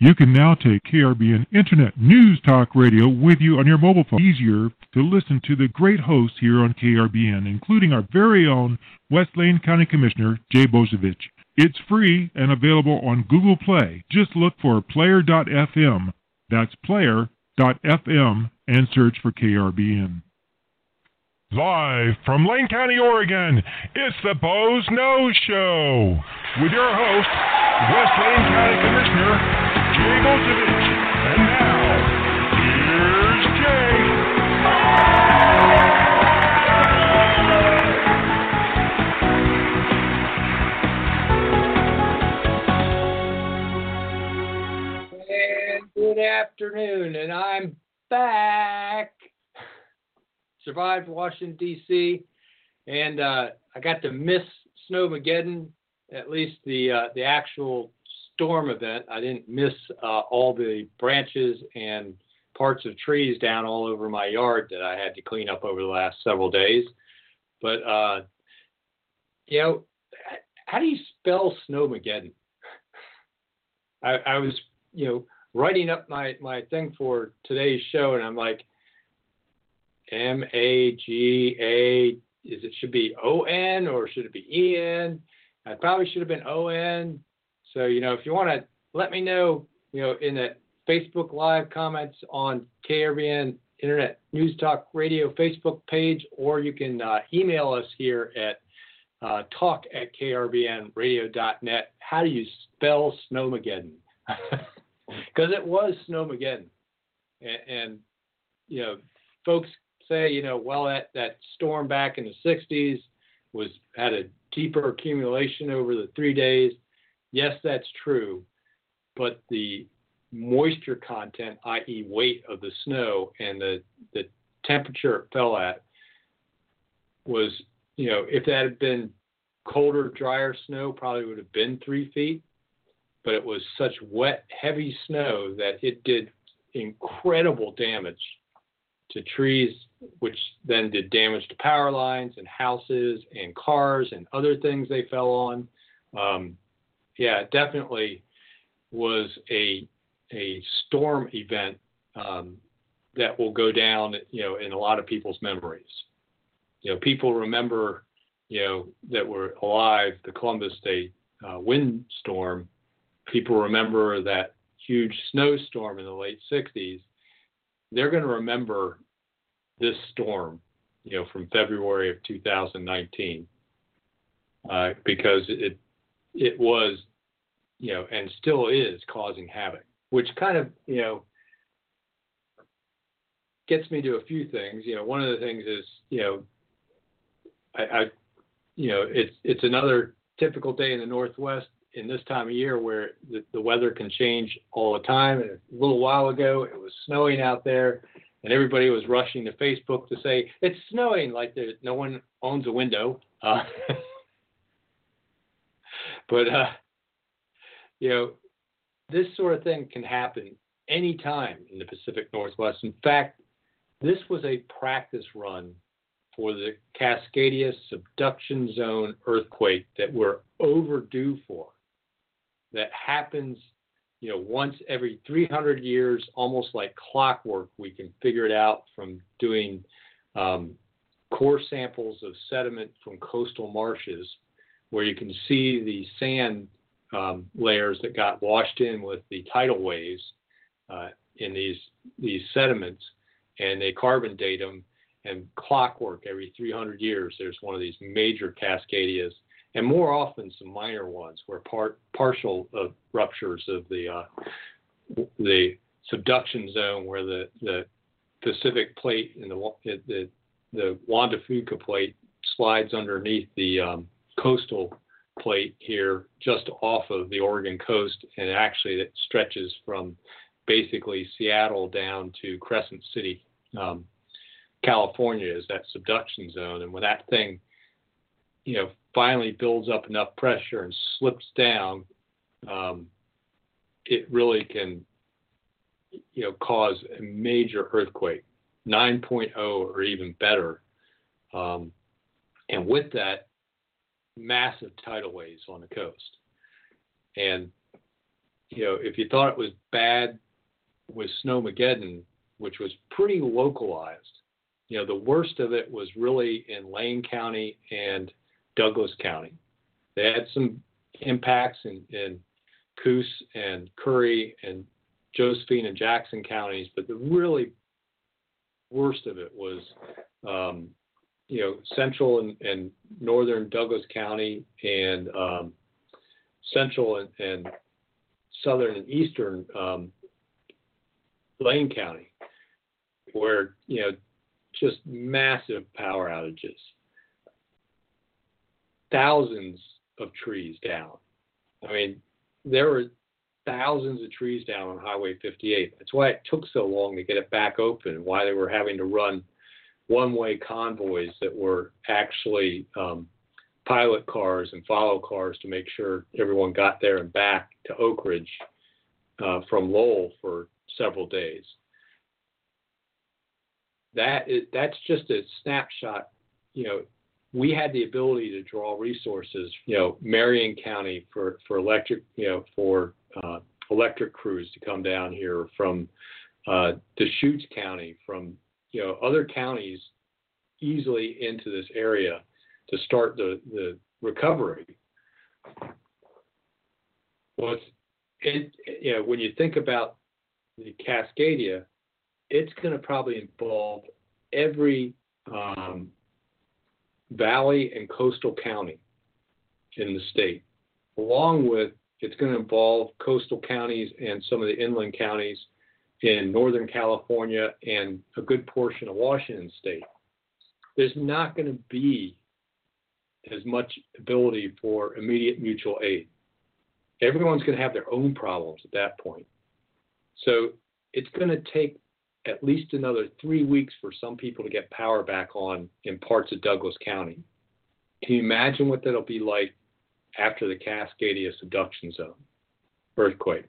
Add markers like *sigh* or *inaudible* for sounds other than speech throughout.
You can now take KRBN Internet News Talk Radio with you on your mobile phone. Easier to listen to the great hosts here on KRBN, including our very own West Lane County Commissioner, Jay Bozievich. It's free and available on Google Play. Just look for player.fm. That's player.fm and search for KRBN. Live from Lane County, Oregon, it's the Boze Noze Show with your host, West Lane County Commissioner And now, here's Jay. And good afternoon, and I'm back. Survived Washington, D.C., and uh, I got to miss Snowmageddon, at least the uh, the actual storm event. I didn't miss uh, all the branches and parts of trees down all over my yard that I had to clean up over the last several days. But uh, you know, how do you spell Snowmageddon? I, I was, you know, writing up my my thing for today's show, and I'm like, M A G A. Is it should be O N or should it be E N? I probably should have been O N so, you know, if you want to let me know, you know, in the Facebook Live comments on KRBN Internet News Talk Radio Facebook page, or you can uh, email us here at uh, talk at krbnradio.net. How do you spell Snowmageddon? *laughs* Because it was Snowmageddon. And, and, you know, folks say, you know, well, that, that storm back in the 60s was had a deeper accumulation over the three days yes, that's true, but the moisture content, i.e., weight of the snow and the, the temperature it fell at, was, you know, if that had been colder, drier snow, probably would have been three feet. But it was such wet, heavy snow that it did incredible damage to trees, which then did damage to power lines and houses and cars and other things they fell on. Um, yeah, it definitely was a a storm event um, that will go down, you know, in a lot of people's memories. You know, people remember, you know, that were alive the Columbus Day uh, windstorm. People remember that huge snowstorm in the late '60s. They're going to remember this storm, you know, from February of 2019, uh, because it it was, you know, and still is causing havoc, which kind of, you know, gets me to a few things. You know, one of the things is, you know, I, I you know, it's it's another typical day in the Northwest in this time of year where the, the weather can change all the time. And a little while ago, it was snowing out there, and everybody was rushing to Facebook to say it's snowing, like no one owns a window. Uh, *laughs* But uh, you know, this sort of thing can happen anytime in the Pacific Northwest. In fact, this was a practice run for the Cascadia subduction zone earthquake that we're overdue for. That happens, you know, once every 300 years, almost like clockwork. We can figure it out from doing um, core samples of sediment from coastal marshes where you can see the sand um, layers that got washed in with the tidal waves uh, in these these sediments, and they carbon date them. And clockwork every 300 years, there's one of these major Cascadias, and more often some minor ones where part partial uh, ruptures of the uh, the subduction zone where the the Pacific plate and the the the Juan de Fuca plate slides underneath the um, coastal plate here just off of the Oregon coast, and actually it stretches from basically Seattle down to Crescent City, um, California, is that subduction zone. And when that thing, you know, finally builds up enough pressure and slips down, um, it really can, you know, cause a major earthquake, 9.0 or even better. Um, and with that, massive tidal waves on the coast. And you know, if you thought it was bad with Snowmageddon, which was pretty localized, you know, the worst of it was really in Lane County and Douglas County. They had some impacts in, in Coos and Curry and Josephine and Jackson counties, but the really worst of it was, um, you know, central and, and, northern Douglas County and um, central and, and, southern and eastern um, Lane County, where you know just massive power outages, thousands of trees down. I mean, there were thousands of trees down on Highway 58. That's why it took so long to get it back open, why they were having to run one way convoys that were actually um, pilot cars and follow cars to make sure everyone got there and back to Oakridge uh, from Lowell for several days. That is, that's just a snapshot. You know, we had the ability to draw resources. You know, Marion County for for electric. You know, for uh, electric crews to come down here from uh, Deschutes County, from you know other counties easily into this area to start the, the recovery. Well, it's, it, you know, when you think about the Cascadia, it's going to probably involve every um, valley and coastal county in the state, along with it's going to involve coastal counties and some of the inland counties in Northern California and a good portion of Washington state. There's not going to be as much ability for immediate mutual aid. Everyone's going to have their own problems at that point. So it's going to take at least another three weeks for some people to get power back on in parts of Douglas County. Can you imagine what that'll be like after the Cascadia subduction zone earthquake,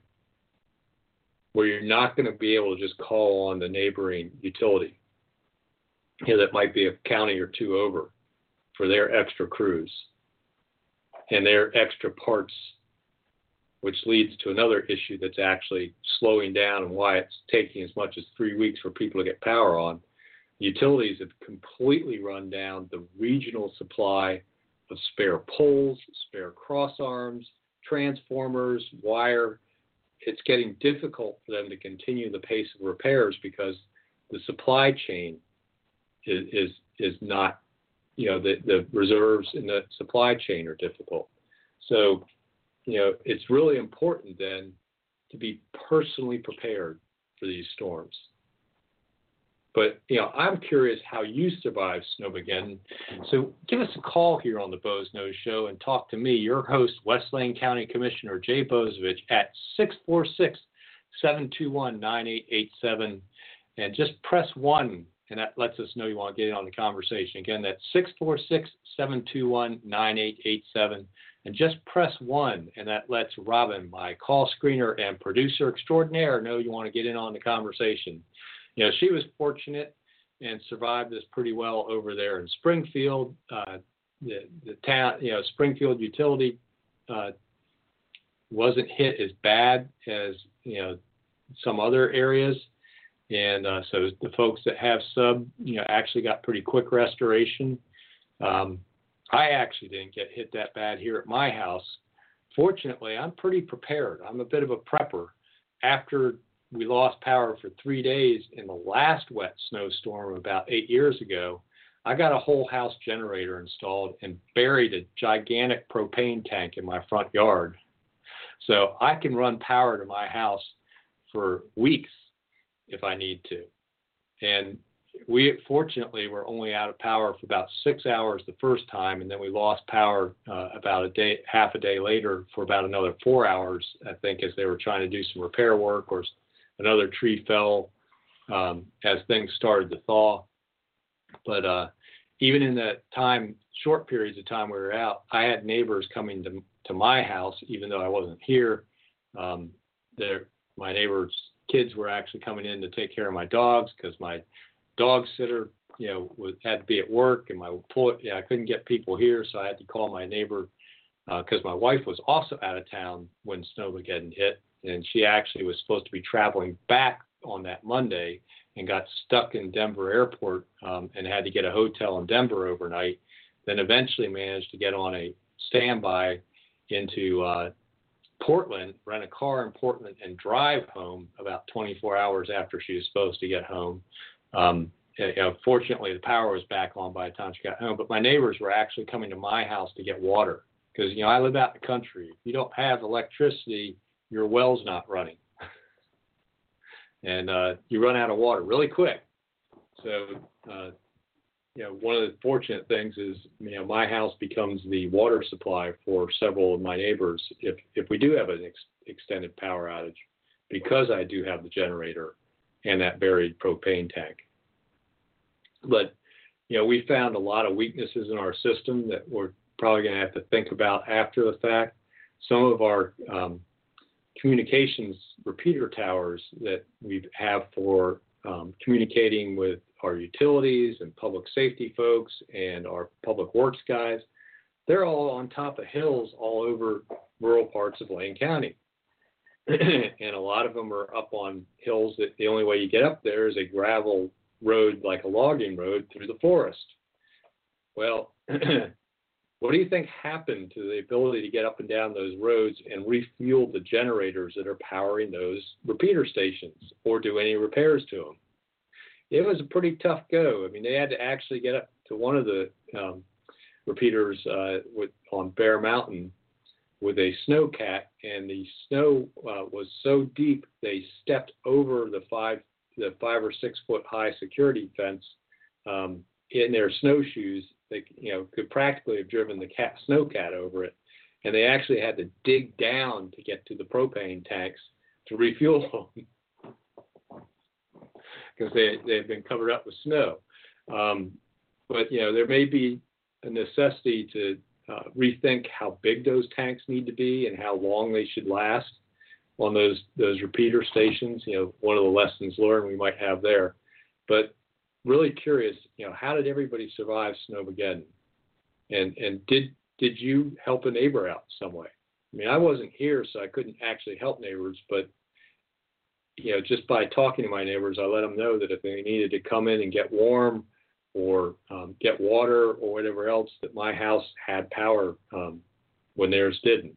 where you're not going to be able to just call on the neighboring utility, you know, that might be a county or two over for their extra crews and their extra parts, which leads to another issue that's actually slowing down and why it's taking as much as three weeks for people to get power on. Utilities have completely run down the regional supply of spare poles, spare cross arms, transformers, wire. It's getting difficult for them to continue the pace of repairs because the supply chain is is, is not, you know, the, the reserves in the supply chain are difficult. So, you know, it's really important then to be personally prepared for these storms. But you know, I'm curious how you survived Snowmageddon. So give us a call here on the Boze Noze Show and talk to me, your host, West Lane County Commissioner Jay Bozievich, at 646-721-9887. And just press one, and that lets us know you want to get in on the conversation. Again, that's 646-721-9887. And just press one, and that lets Robin, my call screener and producer extraordinaire, know you want to get in on the conversation you know, she was fortunate and survived this pretty well over there in Springfield. Uh, the the town, you know, Springfield utility uh, wasn't hit as bad as you know some other areas, and uh, so the folks that have sub, you know, actually got pretty quick restoration. Um, I actually didn't get hit that bad here at my house. Fortunately, I'm pretty prepared. I'm a bit of a prepper. After we lost power for three days in the last wet snowstorm about eight years ago, I got a whole house generator installed and buried a gigantic propane tank in my front yard. So I can run power to my house for weeks if I need to. And we fortunately were only out of power for about six hours the first time, and then we lost power uh, about a day, half a day later for about another four hours, I think, as they were trying to do some repair work or another tree fell um, as things started to thaw. But uh, even in that time, short periods of time we were out, I had neighbors coming to to my house, even though I wasn't here. Um, there, my neighbors' kids were actually coming in to take care of my dogs because my dog sitter, you know, was, had to be at work, and my yeah, I couldn't get people here, so I had to call my neighbor because uh, my wife was also out of town when Snowmageddon hit and she actually was supposed to be traveling back on that Monday and got stuck in Denver airport um, and had to get a hotel in Denver overnight. Then eventually managed to get on a standby into uh, Portland, rent a car in Portland, and drive home about 24 hours after she was supposed to get home. Um, you know, fortunately, the power was back on by the time she got home. But my neighbors were actually coming to my house to get water because you know I live out in the country. If you don't have electricity, your well's not running, *laughs* and uh, you run out of water really quick. So, uh, you know, one of the fortunate things is you know my house becomes the water supply for several of my neighbors if if we do have an ex- extended power outage because I do have the generator and that buried propane tank. But you know, we found a lot of weaknesses in our system that we're probably going to have to think about after the fact. Some of our um, communications repeater towers that we have for um, communicating with our utilities and public safety folks and our public works guys, they're all on top of hills all over rural parts of Lane County. *clears throat* and a lot of them are up on hills that the only way you get up there is a gravel road like a logging road through the forest. Well, *clears throat* what do you think happened to the ability to get up and down those roads and refuel the generators that are powering those repeater stations or do any repairs to them? It was a pretty tough go. I mean, they had to actually get up to one of the um, repeaters uh, with, on Bear Mountain with a snowcat, and the snow uh, was so deep they stepped over the five the five or six foot high security fence um, in their snowshoes. They you know could practically have driven the cat snowcat over it, and they actually had to dig down to get to the propane tanks to refuel them *laughs* because they they've been covered up with snow. Um, but you know there may be a necessity to uh, rethink how big those tanks need to be and how long they should last on those those repeater stations. You know, one of the lessons learned we might have there. But really curious, you know, how did everybody survive Snowmageddon? And and did did you help a neighbor out some way? I mean, I wasn't here, so I couldn't actually help neighbors, but you know, just by talking to my neighbors, I let them know that if they needed to come in and get warm or um, get water or whatever else, that my house had power um, when theirs didn't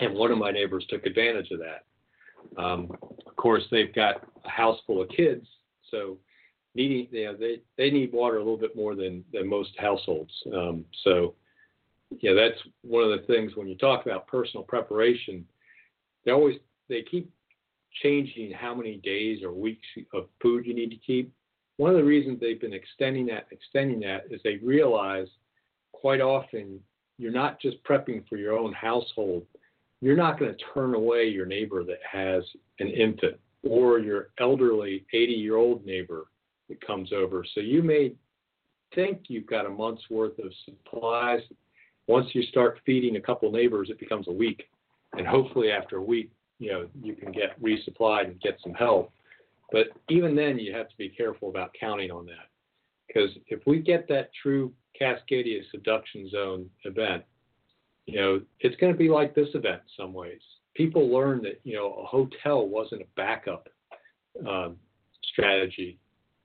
and one of my neighbors took advantage of that. Um, of course, they've got a house full of kids, so needing you know, they they need water a little bit more than than most households. Um, so yeah, that's one of the things when you talk about personal preparation. They always they keep changing how many days or weeks of food you need to keep. One of the reasons they've been extending that extending that is they realize quite often you're not just prepping for your own household you're not going to turn away your neighbor that has an infant or your elderly 80 year old neighbor that comes over. So you may think you've got a month's worth of supplies. Once you start feeding a couple neighbors, it becomes a week. And hopefully after a week, you know, you can get resupplied and get some help. But even then, you have to be careful about counting on that. Because if we get that true Cascadia subduction zone event, you know, it's going to be like this event in some ways. People learn that, you know, a hotel wasn't a backup um, strategy,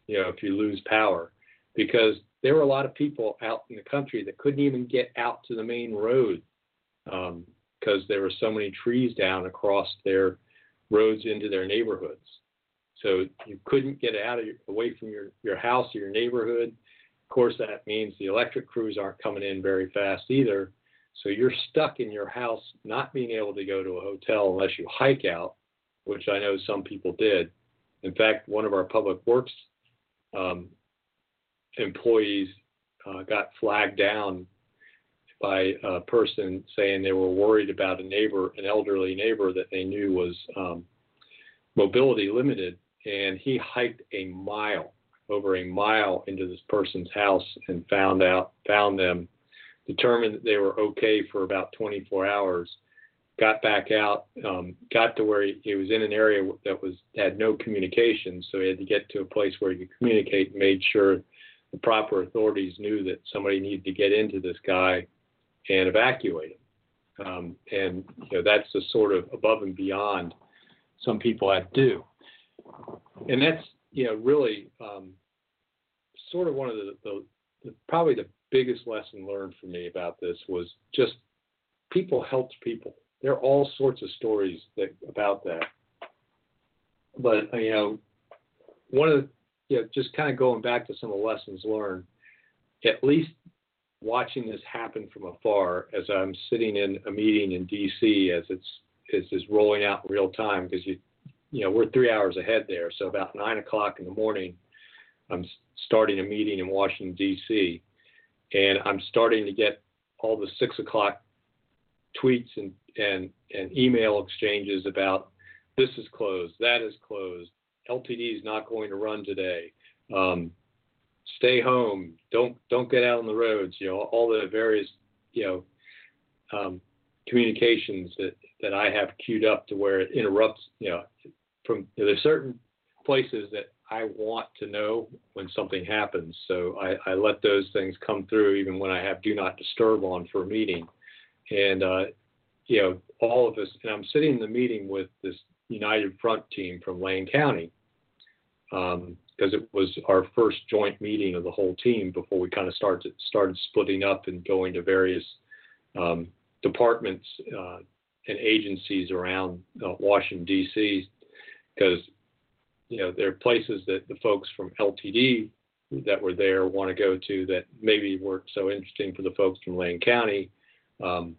you know, if you lose power, because there were a lot of people out in the country that couldn't even get out to the main road because um, there were so many trees down across their roads into their neighborhoods. So you couldn't get out of your, away from your, your house or your neighborhood. Of course, that means the electric crews aren't coming in very fast either. So you're stuck in your house, not being able to go to a hotel unless you hike out, which I know some people did. In fact, one of our public works um, employees uh, got flagged down by a person saying they were worried about a neighbor, an elderly neighbor that they knew was um, mobility limited, and he hiked a mile, over a mile into this person's house, and found out, found them determined that they were okay for about 24 hours. Got back out, um, got to where he, he, was in an area that was had no communication, so he had to get to a place where he could communicate and made sure the proper authorities knew that somebody needed to get into this guy and evacuate him. Um, and you know that's the sort of above and beyond some people have to do. And that's you know really um, sort of one of the, the, the probably the biggest lesson learned for me about this was just people helped people. There are all sorts of stories that about that. But you know, one of the you know, just kind of going back to some of the lessons learned, at least watching this happen from afar as I'm sitting in a meeting in DC as it's as it's rolling out in real time because you you know we're three hours ahead there. So about nine o'clock in the morning, I'm starting a meeting in Washington D.C. and I'm starting to get all the six o'clock tweets and and and email exchanges about this is closed, that is closed, LTD is not going to run today. Um, stay home. Don't don't get out on the roads. You know all the various you know um, communications that that I have queued up to where it interrupts. You know from there's certain places that I want to know when something happens. So I, I let those things come through even when I have do not disturb on for a meeting. And uh, you know all of us. And I'm sitting in the meeting with this United Front team from Lane County because um, it was our first joint meeting of the whole team before we kind of started started splitting up and going to various um, departments uh, and agencies around uh, Washington D.C. because you know there are places that the folks from LTD that were there want to go to that maybe weren't so interesting for the folks from Lane County um,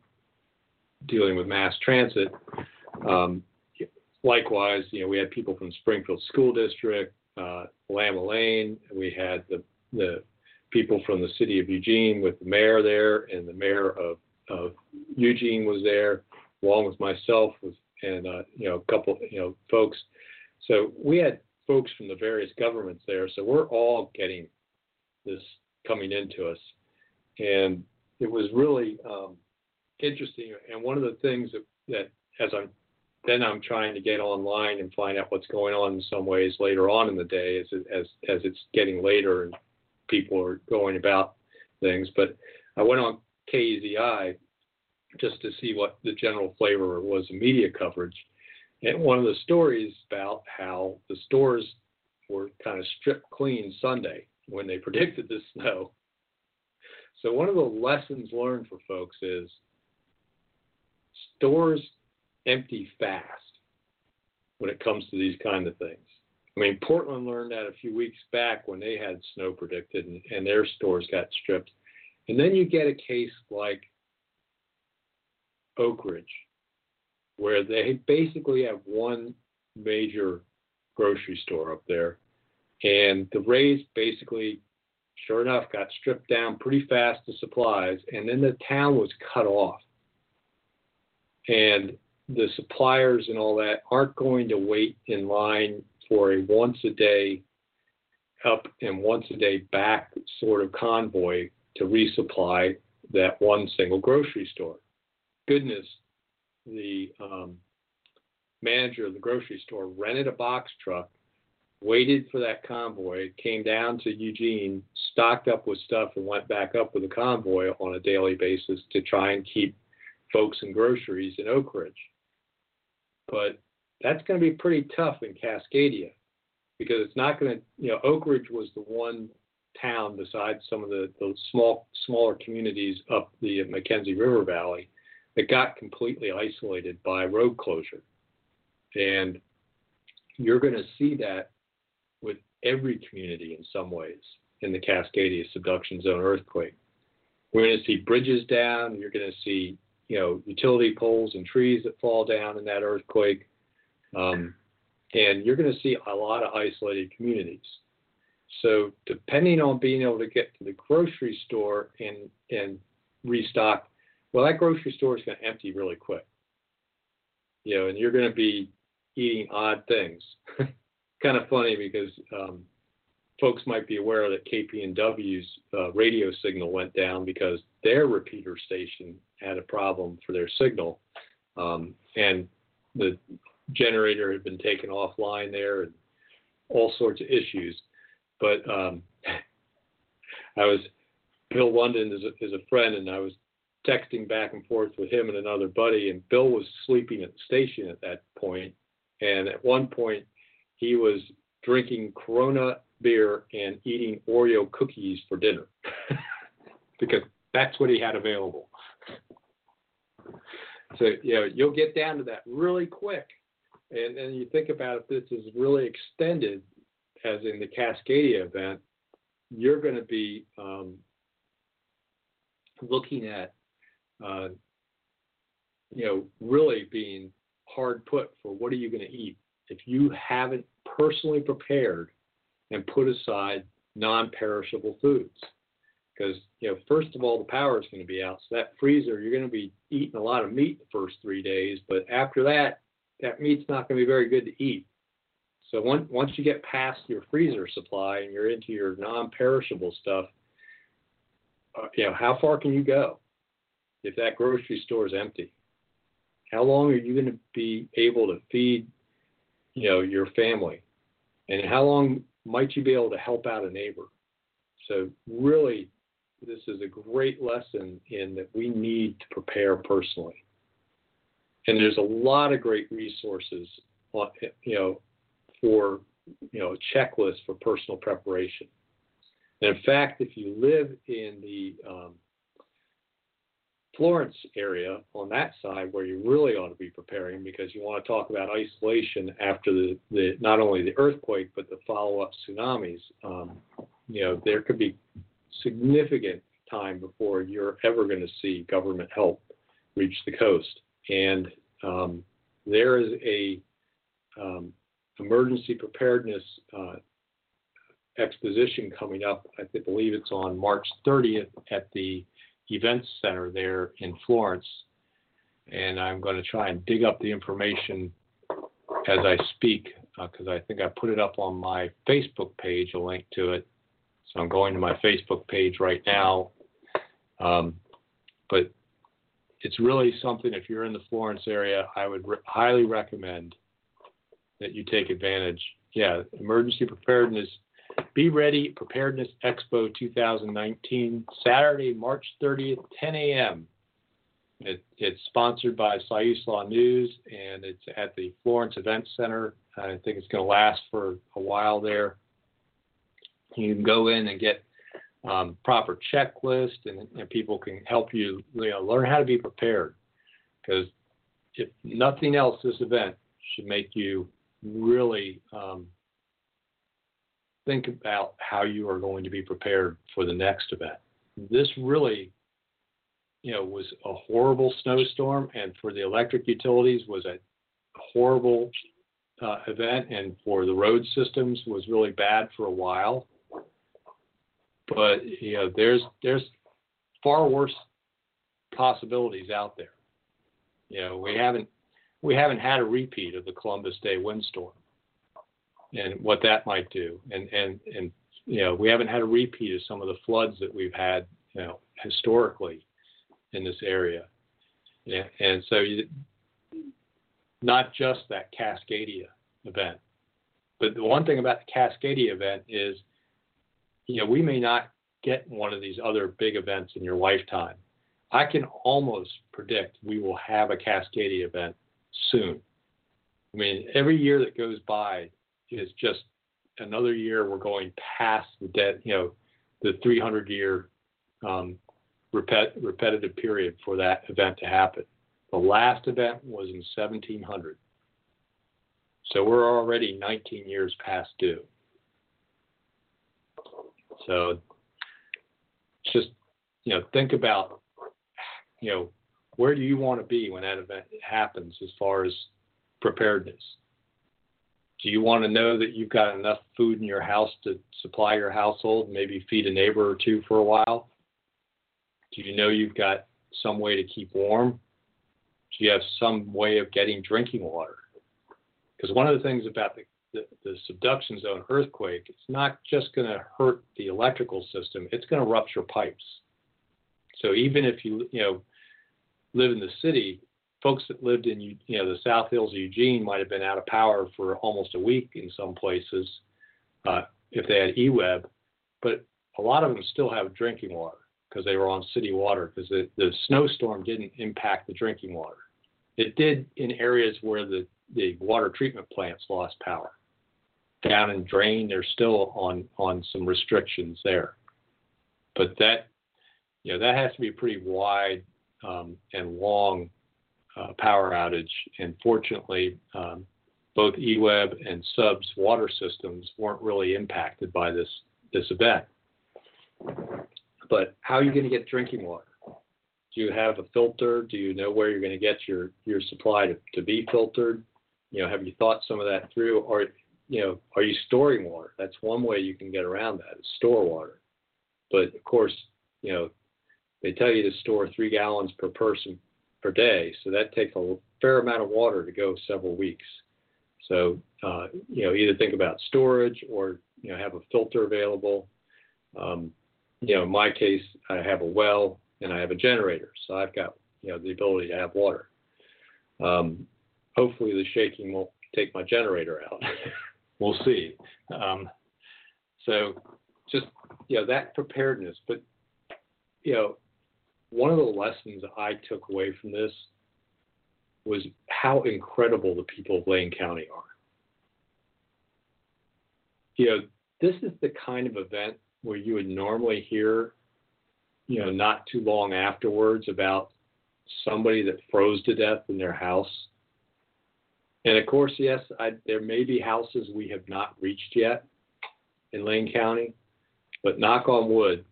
dealing with mass transit. Um, likewise, you know, we had people from Springfield School District, uh, Lama Lane. We had the the people from the city of Eugene with the mayor there, and the mayor of, of Eugene was there, along with myself, and uh, you know a couple you know folks. So we had folks from the various governments there. So we're all getting this coming into us, and it was really um, interesting. And one of the things that, that as I'm then I'm trying to get online and find out what's going on in some ways later on in the day as as as it's getting later and people are going about things. But I went on KEZI just to see what the general flavor was of media coverage. And one of the stories about how the stores were kind of stripped clean Sunday when they *laughs* predicted the snow. So one of the lessons learned for folks is stores empty fast when it comes to these kind of things. I mean, Portland learned that a few weeks back when they had snow predicted and, and their stores got stripped. And then you get a case like Oakridge, where they basically have one major grocery store up there. And the Rays basically, sure enough, got stripped down pretty fast to supplies. And then the town was cut off. And the suppliers and all that aren't going to wait in line for a once a day up and once a day back sort of convoy to resupply that one single grocery store. Goodness, the um, manager of the grocery store rented a box truck, waited for that convoy, came down to Eugene, stocked up with stuff, and went back up with the convoy on a daily basis to try and keep folks and groceries in Oakridge but that's going to be pretty tough in Cascadia because it's not going to, you know, Oakridge was the one town besides some of the, the small smaller communities up the McKenzie River Valley that got completely isolated by road closure. And you're going to see that with every community in some ways in the Cascadia subduction zone earthquake. We're going to see bridges down. You're going to see you know, utility poles and trees that fall down in that earthquake. Um, and you're going to see a lot of isolated communities. So depending on being able to get to the grocery store and and restock, well, that grocery store is going to empty really quick. You know, and you're going to be eating odd things. *laughs* kind of funny because um, folks might be aware that KPNW's uh, radio signal went down because their repeater station had a problem for their signal, um, and the generator had been taken offline there, and all sorts of issues. But um, *laughs* I was Bill London is a, is a friend, and I was texting back and forth with him and another buddy, and Bill was sleeping at the station at that point. And at one point, he was drinking Corona beer and eating Oreo cookies for dinner *laughs* because that's what he had available. So you know you'll get down to that really quick, and then you think about if this is really extended, as in the Cascadia event, you're going to be um, looking at uh, you know really being hard put for what are you going to eat if you haven't personally prepared and put aside non-perishable foods because you know first of all the power is going to be out. So that freezer you're going to be eating a lot of meat the first three days but after that that meat's not going to be very good to eat. So once once you get past your freezer supply and you're into your non-perishable stuff uh, you know how far can you go if that grocery store is empty? How long are you going to be able to feed you know your family? And how long might you be able to help out a neighbor? So really this is a great lesson in that we need to prepare personally. And there's a lot of great resources, you know, for you know a checklist for personal preparation. And in fact, if you live in the um, Florence area on that side where you really ought to be preparing because you want to talk about isolation after the, the not only the earthquake but the follow-up tsunamis. Um, you know, there could be significant time before you're ever going to see government help reach the coast. And um, there is a um, emergency preparedness uh, exposition coming up. I believe it's on March 30th at the Events Center there in Florence. And I'm going to try and dig up the information as I speak because uh, I think I put it up on my Facebook page, a link to it. So I'm going to my Facebook page right now. Um, but it's really something, if you're in the Florence area, I would re- highly recommend that you take advantage. Yeah, emergency preparedness. Be ready, Preparedness Expo 2019, Saturday, March 30th, 10 a.m. It, it's sponsored by Siuslaw News and it's at the Florence Event Center. I think it's going to last for a while there. You can go in and get um, proper checklist, and, and, people can help you, you know, learn how to be prepared. Because if nothing else, this event should make you really um, think about how you are going to be prepared for the next event. This really, you know, was a horrible snowstorm, and for the electric utilities was a horrible uh, event, and for the road systems was really bad for a while but you know there's there's far worse possibilities out there. You know we haven't we haven't had a repeat of the Columbus Day windstorm and what that might do, and and and you know we haven't had a repeat of some of the floods that we've had you know historically in this area, yeah, and so you, not just that Cascadia event, but the one thing about the Cascadia event is you know, we may not get one of these other big events in your lifetime. I can almost predict we will have a Cascadia event soon. I mean, every year that goes by is just another year we're going past the dead, you know, the 300 year um, repet- repetitive period for that event to happen. The last event was in 1700. So we're already 19 years past due. So just you know think about you know where do you want to be when that event happens as far as preparedness. Do you want to know that you've got enough food in your house to supply your household, maybe feed a neighbor or two for a while? Do you know you've got some way to keep warm? Do you have some way of getting drinking water? Because one of the things about the the, the subduction zone earthquake, it's not just going to hurt the electrical system, it's going to rupture pipes. So even if you, you know, live in the city, folks that lived in, you know, the South Hills of Eugene might have been out of power for almost a week in some places uh, if they had EWEB, but a lot of them still have drinking water. because they were on city water because the, the snowstorm didn't impact the drinking water. It did in areas where the, the water treatment plants lost power. Down in Drain, they're still on, on some restrictions there. But that, you know, that has to be a pretty wide um, and long uh, power outage. And fortunately, um, both EWEB and SUB's water systems weren't really impacted by this this event. But how are you going to get drinking water? Do you have a filter? Do you know where you're going to get your your supply to, to be filtered? You know, have you thought some of that through? Or you know, are you storing water? That's one way you can get around that is store water. But of course, you know, they tell you to store three gallons per person per day, so that takes a fair amount of water to go several weeks. So uh, you know, either think about storage or you know have a filter available. Um, you know, in my case, I have a well and I have a generator, so I've got you know the ability to have water. Um, hopefully, the shaking won't take my generator out. *laughs* we'll see. Um, so just you know that preparedness, but you know one of the lessons I took away from this was how incredible the people of Lane County are. You know, this is the kind of event where you would normally hear, you know, not too long afterwards about somebody that froze to death in their house. And of course, yes, I, there may be houses we have not reached yet in Lane County, but knock on wood,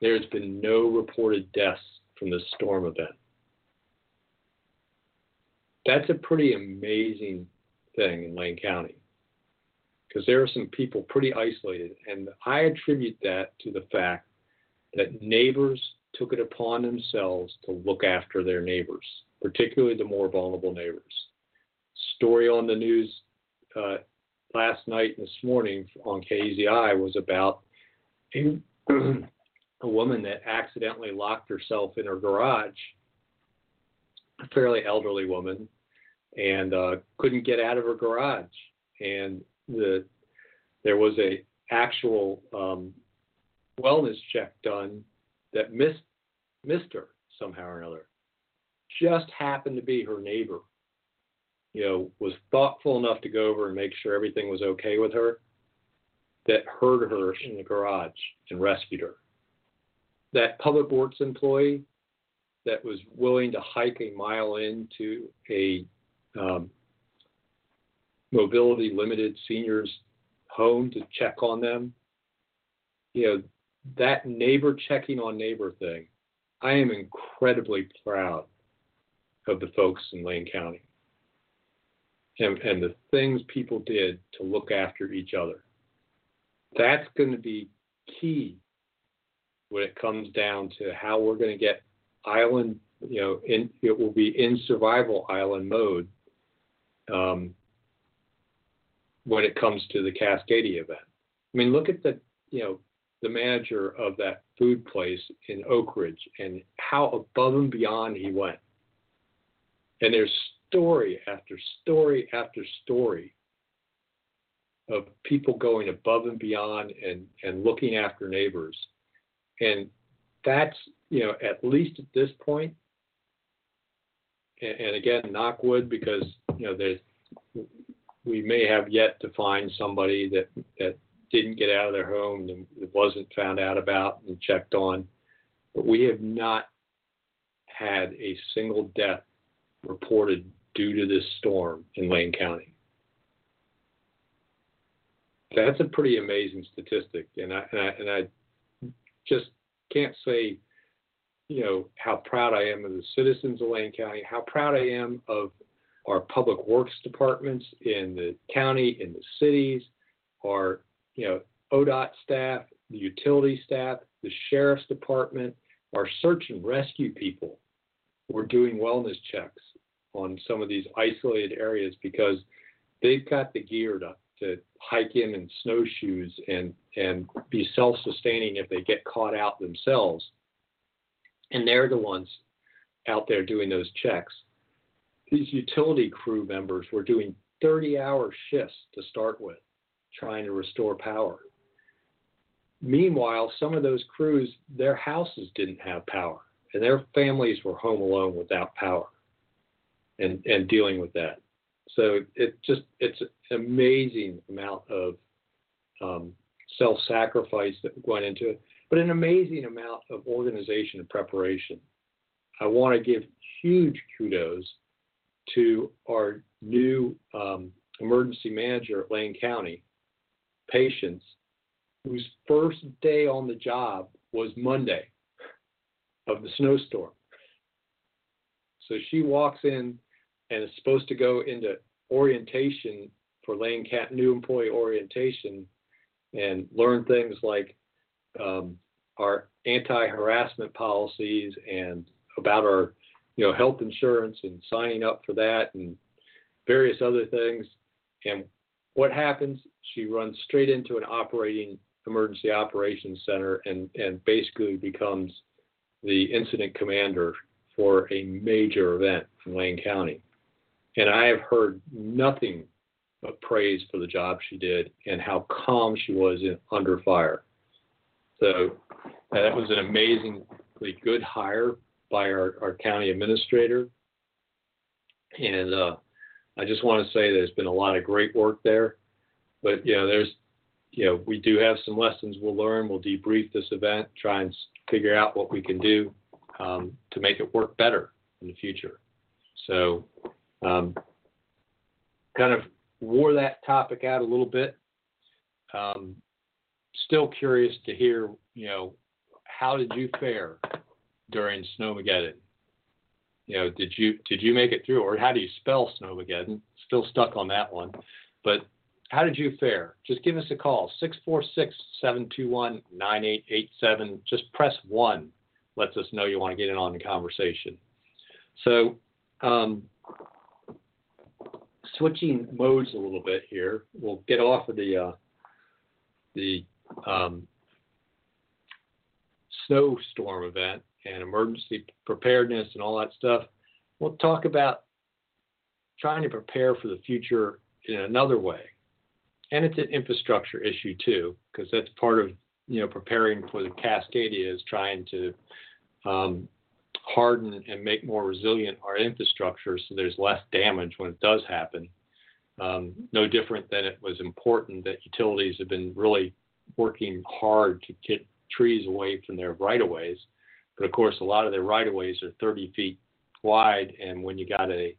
there's been no reported deaths from this storm event that's a pretty amazing thing in Lane County because there are some people pretty isolated. And I attribute that to the fact that neighbors took it upon themselves to look after their neighbors, particularly the more vulnerable neighbors. Story on the news uh, last night and this morning on KEZI was about a, *clears throat* a woman that accidentally locked herself in her garage a fairly elderly woman, and uh, couldn't get out of her garage. And the there was a actual um, wellness check done that missed missed her somehow or another. Just happened to be her neighbor. You know, was thoughtful enough to go over and make sure everything was okay with her. That heard her in the garage and rescued her. That public works employee that was willing to hike a mile into a um, mobility limited seniors home to check on them. You know, that neighbor checking on neighbor thing, I am incredibly proud of the folks in Lane County and, and the things people did to look after each other. That's going to be key when it comes down to how we're going to get island, you know, in, it will be in survival island mode um, when it comes to the Cascadia event. I mean, look at the, you know, the manager of that food place in Oakridge and how above and beyond he went. And there's story after story after story of people going above and beyond and, and looking after neighbors. And that's you know, at least at this point, and, and again, knock wood, because you know, there's we may have yet to find somebody that that didn't get out of their home and wasn't found out about and checked on, but we have not had a single death reported due to this storm in Lane County. That's a pretty amazing statistic, and I and I, and I just can't say you know, how proud I am of the citizens of Lane County, how proud I am of our public works departments in the county, in the cities, our, you know, ODOT staff, the utility staff, the sheriff's department, our search and rescue people. We're doing wellness checks on some of these isolated areas because they've got the gear to, to hike in in snowshoes and, and be self sustaining if they get caught out themselves and they're the ones out there doing those checks. These utility crew members were doing 30 hour shifts to start with, trying to restore power. meanwhile, some of those crews, their houses didn't have power, and their families were home alone without power, and and dealing with that. So it just it's an amazing amount of um, self-sacrifice that went into it, but an amazing amount of organization and preparation. I want to give huge kudos to our new um, emergency manager at Lane County, Patience, whose first day on the job was Monday of the snowstorm. So she walks in and is supposed to go into orientation for Lane Cat new employee orientation and learn things like um, our anti-harassment policies and about our you know health insurance and signing up for that and various other things. And what happens she runs straight into an operating emergency operations center and and basically becomes the incident commander for a major event in Lane County and I have heard nothing but praise for the job she did and how calm she was in, under fire. So that was an amazingly good hire by our, our county administrator. And uh, I just want to say there's been a lot of great work there. But, you know, there's, you know, we do have some lessons we'll learn. We'll debrief this event, try and figure out what we can do um, to make it work better in the future. So um, kind of wore that topic out a little bit. Um, still curious to hear, you know, how did you fare during Snowmageddon? You know, did you did you make it through, or how do you spell Snowmageddon? Still stuck on that one, but how did you fare? Just give us a call 646-721-9887. Just press one. Lets us know you want to get in on the conversation. So um, switching modes a little bit here. We'll get off of the uh, the um, snowstorm event and emergency preparedness and all that stuff. We'll talk about trying to prepare for the future in another way. And it's an infrastructure issue too, because that's part of you know preparing for the Cascadia is trying to um, harden and make more resilient our infrastructure so there's less damage when it does happen. Um, no different than it was important that utilities have been really working hard to get trees away from their right of ways. But of course, a lot of their right of ways are 30 feet wide, and when you got a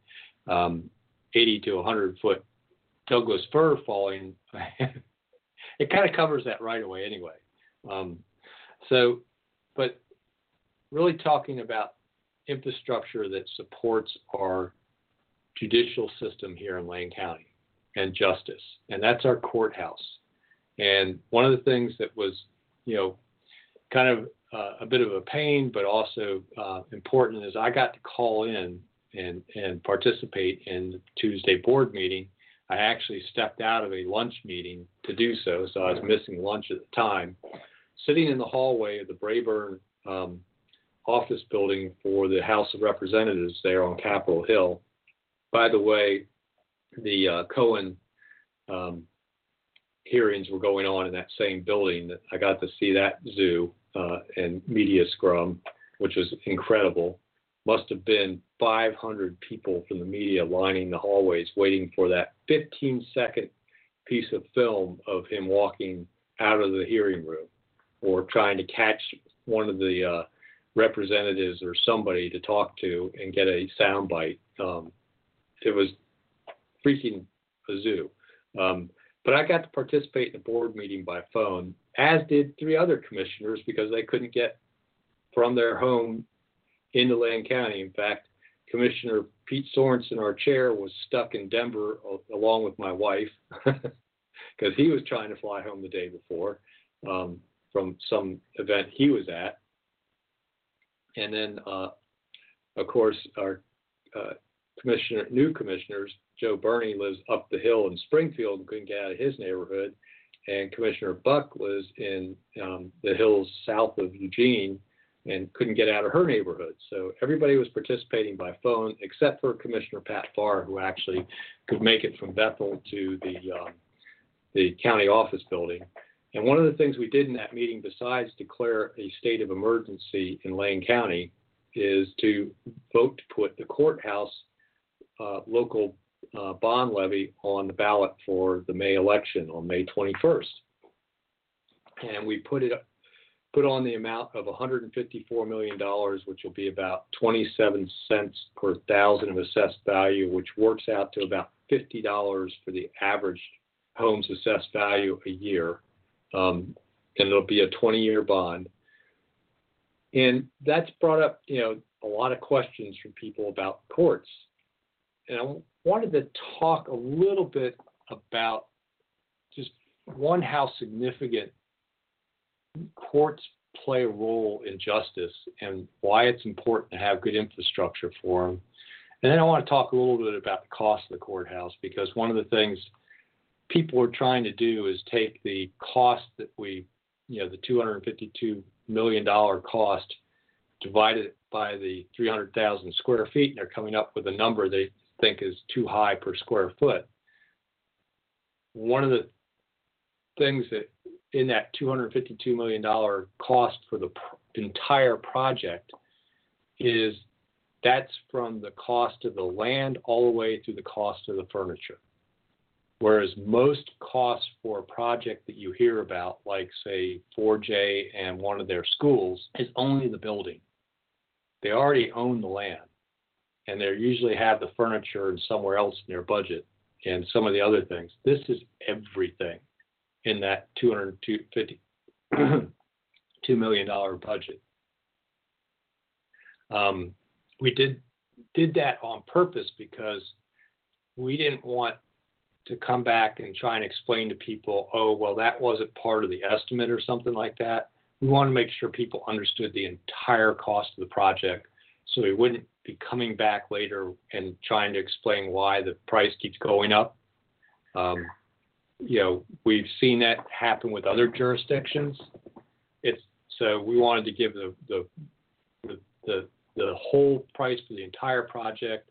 um, 80 to 100 foot Douglas fir falling, *laughs* it kind of covers that right of way anyway. Um, so, but really talking about infrastructure that supports our judicial system here in Lane County and justice, and that's our courthouse. And one of the things that was, you know, kind of uh, a bit of a pain, but also uh, important is I got to call in and, and participate in the Tuesday board meeting. I actually stepped out of a lunch meeting to do so, so I was missing lunch at the time. Sitting in the hallway of the Rayburn um, office building for the House of Representatives there on Capitol Hill. By the way, the uh, Cohen um, hearings were going on in that same building. That I got to see that zoo uh, and media scrum, which was incredible. Must have been 500 people from the media lining the hallways waiting for that 15 second piece of film of him walking out of the hearing room or trying to catch one of the uh, representatives or somebody to talk to and get a sound bite. Um, it was freaking a zoo. Um, but I got to participate in a board meeting by phone, as did three other commissioners because they couldn't get from their home into Lane County. In fact, Commissioner Pete Sorensen, our chair, was stuck in Denver along with my wife *laughs* because he was trying to fly home the day before um, from some event he was at. And then, uh, of course, our uh, commissioner, new commissioners, Joe Berney lives up the hill in Springfield and couldn't get out of his neighborhood, and Commissioner Buch lives in um, the hills south of Eugene and couldn't get out of her neighborhood. So everybody was participating by phone except for Commissioner Pat Farr, who actually could make it from Bethel to the um, the county office building. And one of the things we did in that meeting, besides declare a state of emergency in Lane County, is to vote to put the courthouse uh, local uh, bond levy on the ballot for the May election on May 21st. And we put it put on the amount of 154 million dollars, which will be about 27 cents per thousand of assessed value, which works out to about 50 dollars for the average home's assessed value a year um, and it'll be a 20-year bond. And that's brought up, you know, a lot of questions from people about courts. And I wanted to talk a little bit about just one, how significant courts play a role in justice and why it's important to have good infrastructure for them. And then I want to talk a little bit about the cost of the courthouse because one of the things – people are trying to do is take the cost that we, you know, the 252 million dollar cost, divided by the 300,000 square feet, and they're coming up with a number they think is too high per square foot. One of the things that in that 252 million dollar cost for the pr- entire project is that's from the cost of the land all the way through the cost of the furniture. Whereas most costs for a project that you hear about, like say 4J and one of their schools, is only the building. They already own the land, and they usually have the furniture and somewhere else in their budget and some of the other things. This is everything in that 250 *clears throat* two million dollar budget. Um, we did did that on purpose because we didn't want to come back and try and explain to people, oh, well, that wasn't part of the estimate or something like that. We want to make sure people understood the entire cost of the project so we wouldn't be coming back later and trying to explain why the price keeps going up. Um, you know, we've seen that happen with other jurisdictions. It's so we wanted to give the the the the, the whole price for the entire project.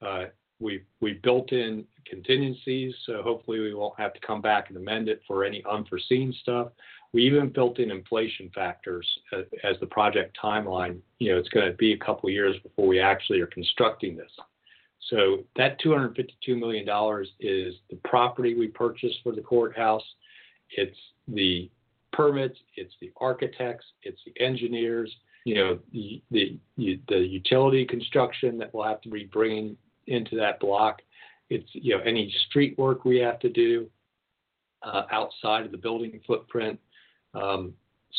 Uh, we we built in contingencies, so hopefully we won't have to come back and amend it for any unforeseen stuff. We even built in inflation factors as, as the project timeline. You know, it's going to be a couple years before we actually are constructing this. So that $252 million is the property we purchased for the courthouse. It's the permits, it's the architects, it's the engineers, you know, the, the, the utility construction that we'll have to be bringing into that block. It's you know any street work we have to do uh, outside of the building footprint, um,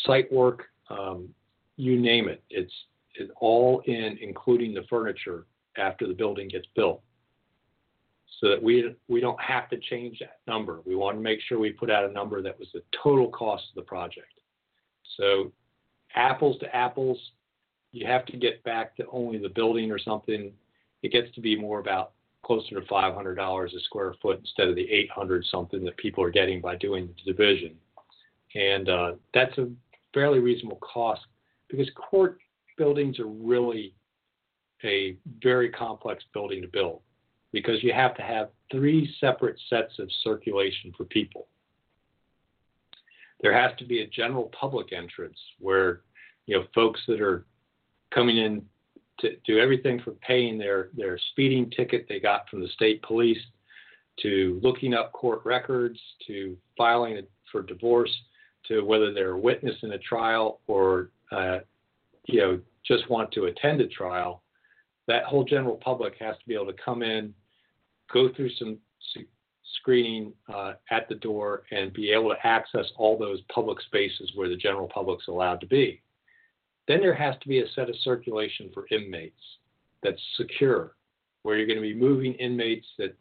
site work, um, you name it. It's it's all in, including the furniture after the building gets built, so that we we don't have to change that number. We want to make sure we put out a number that was the total cost of the project. So apples to apples, you have to get back to only the building or something it gets to be more about closer to $500 a square foot instead of the 800 something that people are getting by doing the division. And uh, that's a fairly reasonable cost because court buildings are really a very complex building to build because you have to have three separate sets of circulation for people. There has to be a general public entrance where you know folks that are coming in to do everything from paying their, their speeding ticket they got from the state police to looking up court records to filing for divorce to whether they're a witness in a trial or uh, you know just want to attend a trial that whole general public has to be able to come in go through some screening uh, at the door and be able to access all those public spaces where the general public's allowed to be then there has to be a set of circulation for inmates that's secure, where you're going to be moving inmates that,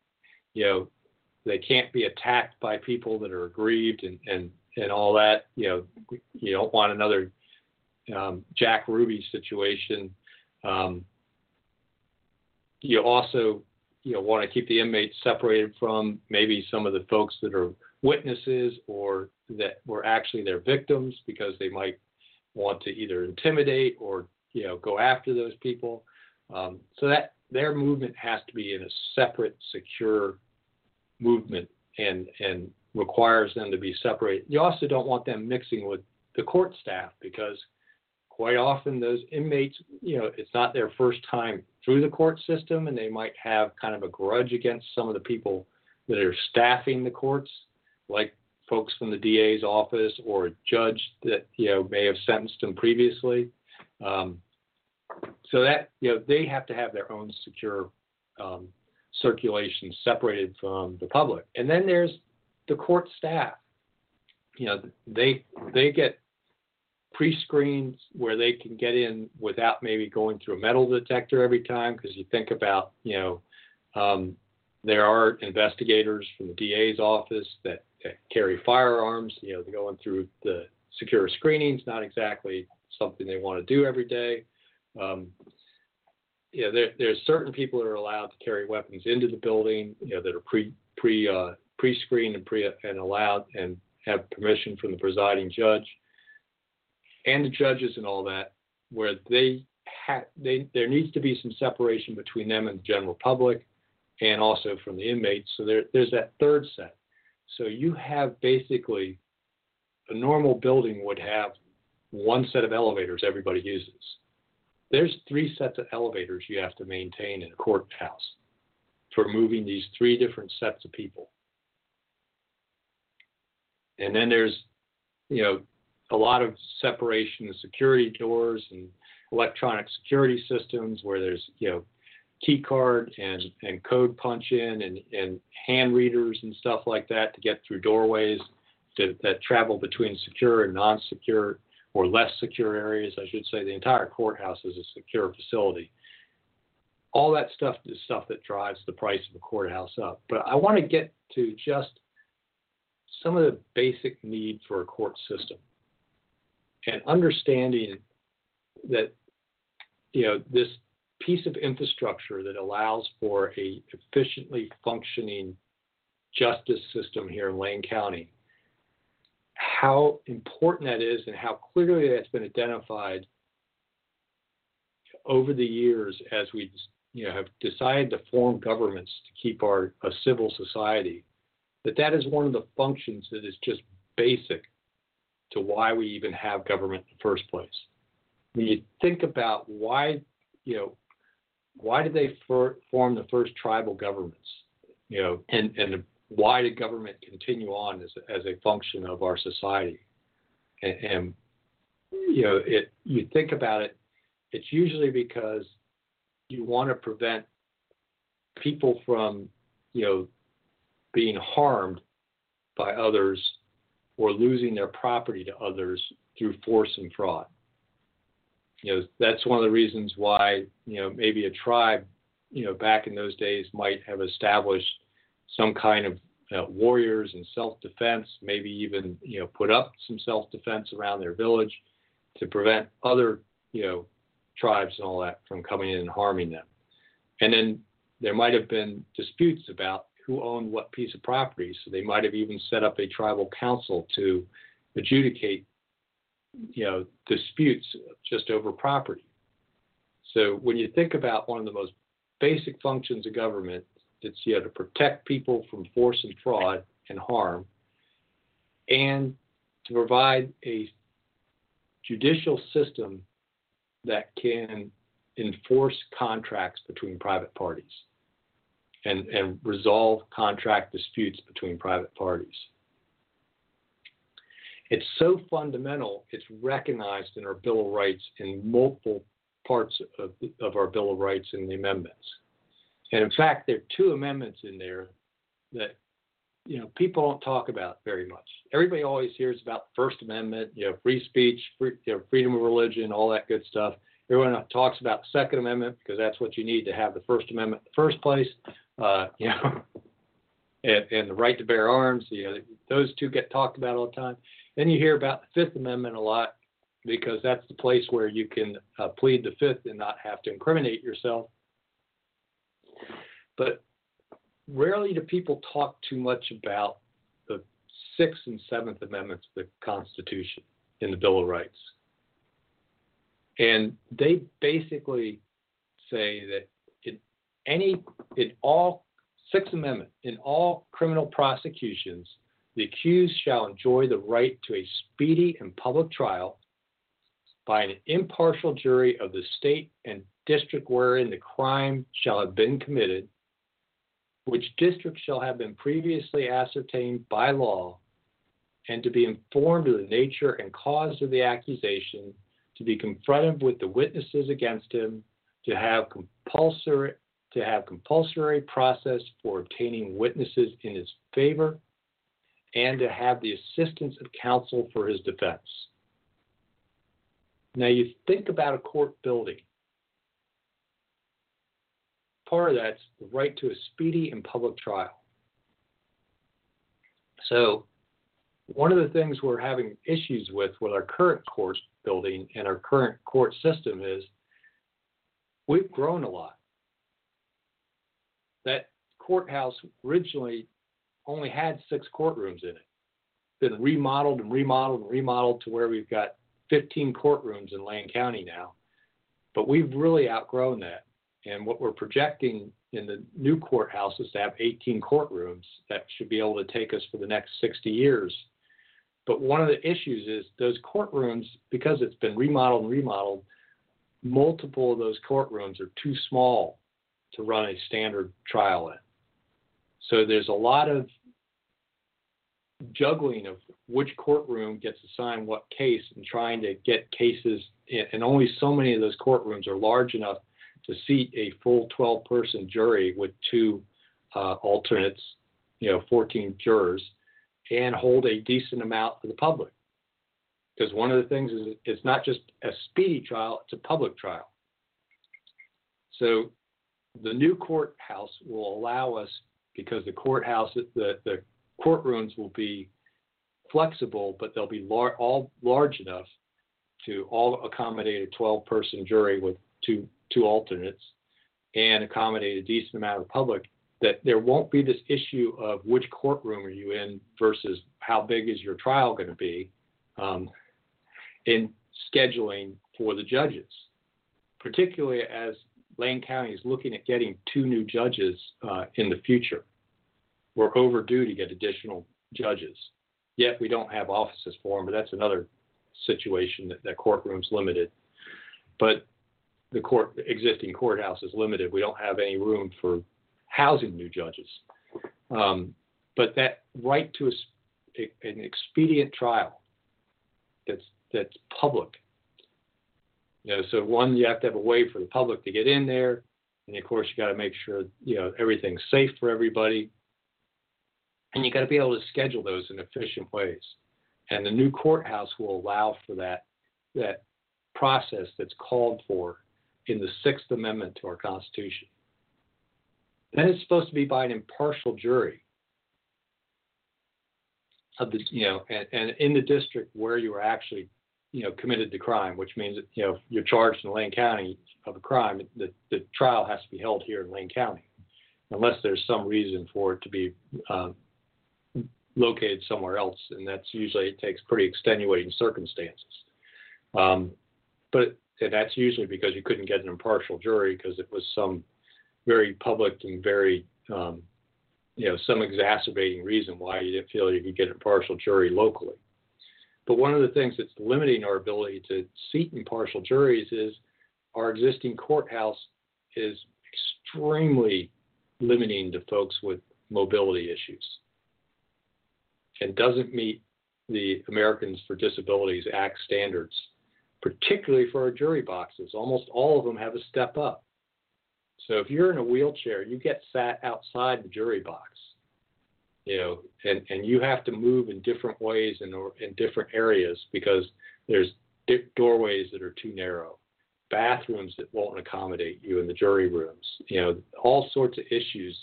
you know, they can't be attacked by people that are aggrieved and, and, and all that. You know, you don't want another um, Jack Ruby situation. Um, you also, you know, want to keep the inmates separated from maybe some of the folks that are witnesses or that were actually their victims because they might want to either intimidate or you know go after those people. Um, so that their movement has to be in a separate, secure movement and and requires them to be separate. You also don't want them mixing with the court staff because quite often those inmates, you know, it's not their first time through the court system and they might have kind of a grudge against some of the people that are staffing the courts, like folks from the DA's office or a judge that, you know, may have sentenced them previously. Um, so that, you know, they have to have their own secure um, circulation separated from the public. And then there's the court staff. You know, they they get pre-screened where they can get in without maybe going through a metal detector every time because you think about you know um, there are investigators from the DA's office that, carry firearms you know going through the secure screenings not exactly something they want to do every day um, you know there, there's certain people that are allowed to carry weapons into the building you know that are pre pre uh, pre-screened and pre and allowed and have permission from the presiding judge and the judges and all that, where they ha- they there needs to be some separation between them and the general public, and also from the inmates. So there, there's that third set. So you have basically a normal building would have one set of elevators everybody uses. There's three sets of elevators you have to maintain in a courthouse for moving these three different sets of people. And then there's, you know, a lot of separation of security doors and electronic security systems where there's you know key card and, and code punch in and, and hand readers and stuff like that to get through doorways to, that travel between secure and non-secure or less secure areas. I should say the entire courthouse is a secure facility. All that stuff is stuff that drives the price of a courthouse up. But I want to get to just some of the basic need for a court system and understanding that you know this piece of infrastructure that allows for a efficiently functioning justice system here in Lane County, how important that is and how clearly that's been identified over the years as we you know, have decided to form governments to keep our a civil society, that that is one of the functions that is just basic to why we even have government in the first place. When you think about why, you know, why did they for, form the first tribal governments, you know, and, and why did government continue on as a, as a function of our society? And, and you know, it you think about it, it's usually because you want to prevent people from, you know, being harmed by others or losing their property to others through force and fraud. You know, that's one of the reasons why, you know, maybe a tribe, you know, back in those days might have established some kind of warriors and self-defense, maybe even, you know, put up some self-defense around their village to prevent other, you know, tribes and all that from coming in and harming them. And then there might have been disputes about who owned what piece of property. So they might have even set up a tribal council to adjudicate, you know, disputes just over property. So when you think about one of the most basic functions of government, it's you know to protect people from force and fraud and harm, and to provide a judicial system that can enforce contracts between private parties and, and resolve contract disputes between private parties. It's so fundamental, it's recognized in our Bill of Rights in multiple parts of, of our Bill of Rights in the amendments. And in fact, there are two amendments in there that you know people don't talk about very much. Everybody always hears about the First Amendment, you know, free speech, free, you know, freedom of religion, all that good stuff. Everyone talks about the Second Amendment because that's what you need to have the First Amendment in the first place uh, *laughs* you know, and, and, the right to bear arms. You know, those two get talked about all the time. Then you hear about the Fifth Amendment a lot because that's the place where you can uh, plead the Fifth and not have to incriminate yourself. But rarely do people talk too much about the Sixth and Seventh Amendments of the Constitution in the Bill of Rights. And they basically say that in any in all Sixth Amendment. In all criminal prosecutions, the accused shall enjoy the right to a speedy and public trial by an impartial jury of the state and district wherein the crime shall have been committed, which district shall have been previously ascertained by law, and to be informed of the nature and cause of the accusation, to be confronted with the witnesses against him, to have compulsory to have compulsory process for obtaining witnesses in his favor, and to have the assistance of counsel for his defense. Now you think about a court building. Part of that's the right to a speedy and public trial. So one of the things we're having issues with with our current court building and our current court system is we've grown a lot. That courthouse originally only had six courtrooms in it. Been remodeled and remodeled and remodeled to where we've got 15 courtrooms in Lane County now. But we've really outgrown that. And what we're projecting in the new courthouse is to have 18 courtrooms that should be able to take us for the next 60 years. But one of the issues is those courtrooms, because it's been remodeled and remodeled, multiple of those courtrooms are too small to run a standard trial in. So there's a lot of juggling of which courtroom gets assigned what case and trying to get cases, and only so many of those courtrooms are large enough to seat a full 12 person jury with two uh, alternates, you know, 14 jurors, and hold a decent amount for the public. Because one of the things is it's not just a speedy trial, it's a public trial. So the new courthouse will allow us, because the courthouse, the, the courtrooms will be flexible, but they'll be lar- all large enough to all accommodate a 12 person jury with two, two alternates and accommodate a decent amount of public that there won't be this issue of which courtroom are you in versus how big is your trial going to be um, in scheduling for the judges, particularly as Lane County is looking at getting two new judges uh, in the future. We're overdue to get additional judges. Yet we don't have offices for them, but that's another situation that, that courtroom's limited. But the court existing courthouse is limited. We don't have any room for housing new judges. Um, but that right to a, an expedient trial that's that's public you know, so one, you have to have a way for the public to get in there, and of course, you got to make sure you know everything's safe for everybody, and you got to be able to schedule those in efficient ways. And the new courthouse will allow for that that process that's called for in the Sixth Amendment to our Constitution. Then it's supposed to be by an impartial jury of the you know and, and in the district where you are actually you know, committed the crime, which means that, you know you're charged in Lane County of a crime, the, the trial has to be held here in Lane County, unless there's some reason for it to be um, located somewhere else, and that's usually it takes pretty extenuating circumstances. Um, but that's usually because you couldn't get an impartial jury because it was some very public and very um, you know some exacerbating reason why you didn't feel you could get an impartial jury locally. But one of the things that's limiting our ability to seat impartial juries is our existing courthouse is extremely limiting to folks with mobility issues and doesn't meet the Americans for Disabilities Act standards, particularly for our jury boxes. Almost all of them have a step up. So if you're in a wheelchair, you get sat outside the jury box you know, and, and you have to move in different ways and in, in different areas because there's doorways that are too narrow, bathrooms that won't accommodate you in the jury rooms, you know, all sorts of issues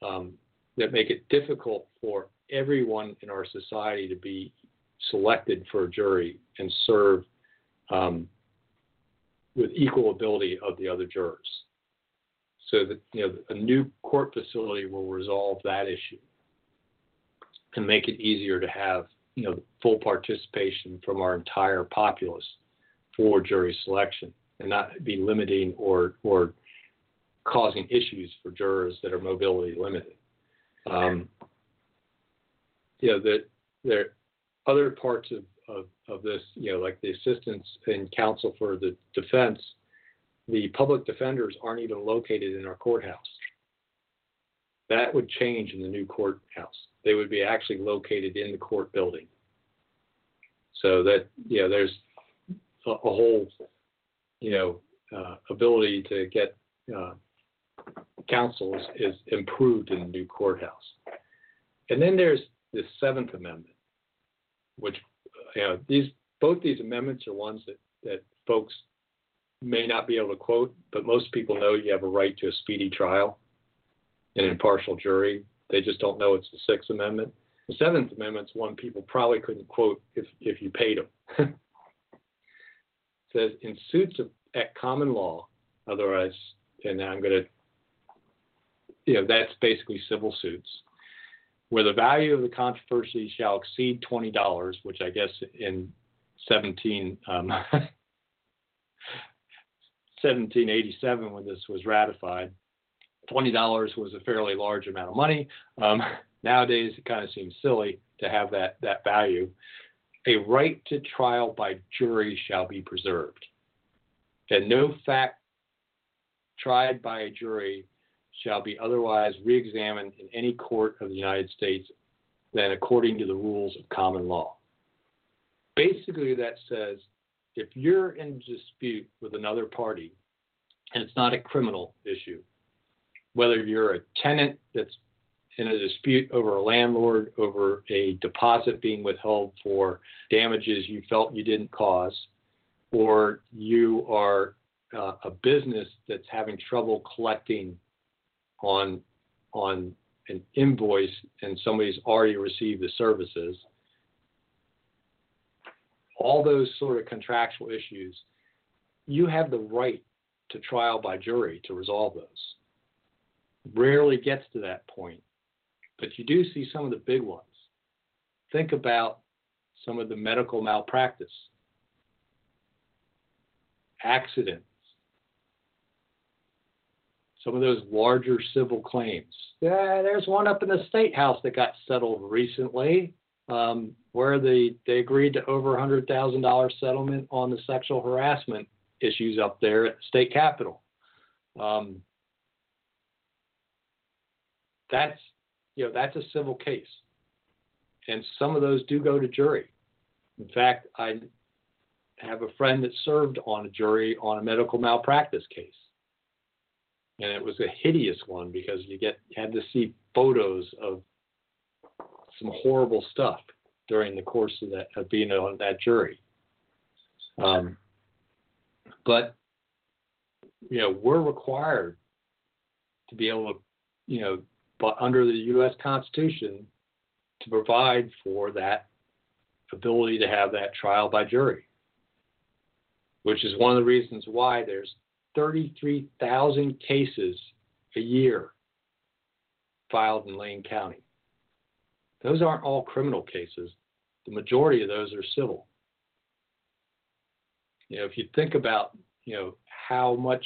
um, that make it difficult for everyone in our society to be selected for a jury and serve um, with equal ability of the other jurors. So that you know a new court facility will resolve that issue and make it easier to have you know full participation from our entire populace for jury selection and not be limiting or or causing issues for jurors that are mobility limited. Um, you know, that there are other parts of, of, of this, you know, like the assistance and counsel for the defense, the public defenders aren't even located in our courthouse. That would change in the new courthouse. They would be actually located in the court building. So that, you know, there's a, a whole, you know, uh, ability to get uh, counsel is, is improved in the new courthouse. And then there's the Seventh Amendment, which you know these both these amendments are ones that that folks may not be able to quote, but most people know you have a right to a speedy trial, an impartial jury. They just don't know it's the Sixth Amendment. The Seventh Amendment's one people probably couldn't quote if if you paid them. *laughs* says in suits of, at common law, otherwise, and now I'm going to, you know, that's basically civil suits where the value of the controversy shall exceed twenty dollars, which I guess in 17, um, *laughs* 1787 when this was ratified, twenty dollars was a fairly large amount of money. Um, nowadays, it kind of seems silly to have that that value. A right to trial by jury shall be preserved, and no fact tried by a jury shall be otherwise reexamined in any court of the United States than according to the rules of common law. Basically, that says if you're in dispute with another party, and it's not a criminal issue, whether you're a tenant that's in a dispute over a landlord over a deposit being withheld for damages you felt you didn't cause, or you are uh, a business that's having trouble collecting on on an invoice and somebody's already received the services, all those sort of contractual issues, you have the right to trial by jury to resolve those. Rarely gets to that point, but you do see some of the big ones. Think about some of the medical malpractice, accident, some of those larger civil claims. Yeah, there's one up in the state house that got settled recently, um, where the they agreed to over a hundred thousand dollar settlement on the sexual harassment issues up there at the state capitol. Um, that's you know that's a civil case, and some of those do go to jury. In fact, I have a friend that served on a jury on a medical malpractice case and it was a hideous one because you get had to see photos of some horrible stuff during the course of that of being on that jury. Um, but you know we're required to be able to you know but under the U.S. Constitution to provide for that ability to have that trial by jury, which is one of the reasons why there's 33,000 cases a year filed in Lane County. Those aren't all criminal cases. The majority of those are civil. You know, if you think about, you know, how much,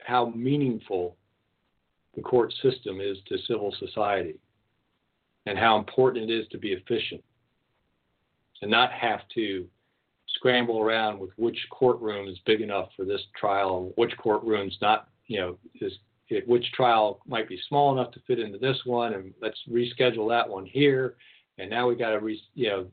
how meaningful the court system is to civil society and how important it is to be efficient and not have to scramble around with which courtroom is big enough for this trial, which courtroom's not, you know, is which trial might be small enough to fit into this one, and let's reschedule that one here. And now we got to, re, you know,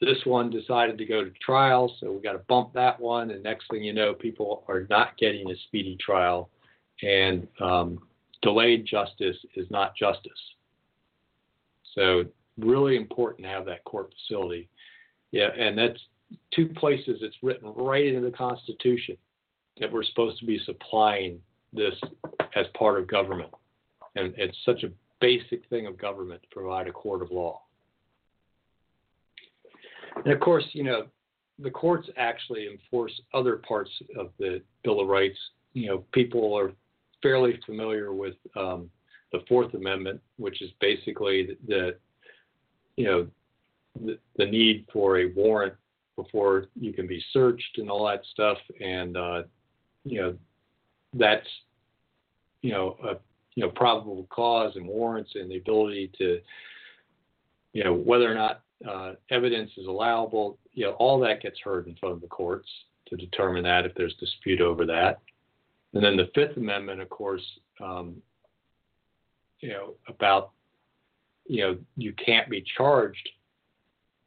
this one decided to go to trial, so we got to bump that one. And next thing you know, people are not getting a speedy trial, and um, delayed justice is not justice. So really important to have that court facility. Yeah, and that's two places it's written right into the Constitution that we're supposed to be supplying this as part of government. And it's such a basic thing of government to provide a court of law. And of course, you know, the courts actually enforce other parts of the Bill of Rights. You know, people are fairly familiar with um, the Fourth Amendment, which is basically the, the you know the, need for a warrant before you can be searched and all that stuff. And, uh, you know, that's you know a you know probable cause and warrants and the ability to you know whether or not uh, evidence is allowable. You know all that gets heard in front of the courts to determine that if there's dispute over that. And then the Fifth Amendment, of course, um, you know about you know you can't be charged